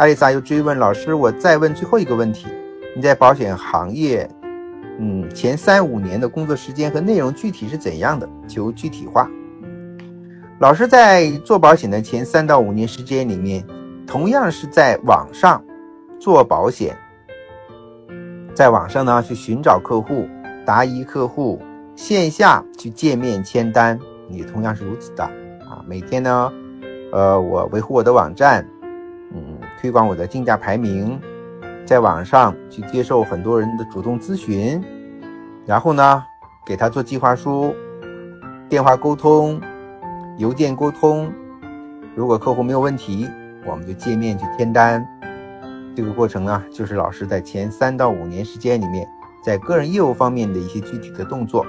艾丽莎又追问老师：“我再问最后一个问题，你在保险行业，嗯，前三五年的工作时间和内容具体是怎样的？求具体化。”老师在做保险的前三到五年时间里面，同样是在网上做保险，在网上呢去寻找客户、答疑客户，线下去见面签单，也同样是如此的啊。每天呢，呃，我维护我的网站，推广我的竞价排名，在网上去接受很多人的主动咨询，然后呢，给他做计划书，电话沟通。邮件沟通，如果客户没有问题，我们就见面去签单。这个过程呢，就是老师在前三到五年时间里面，在个人业务方面的一些具体的动作。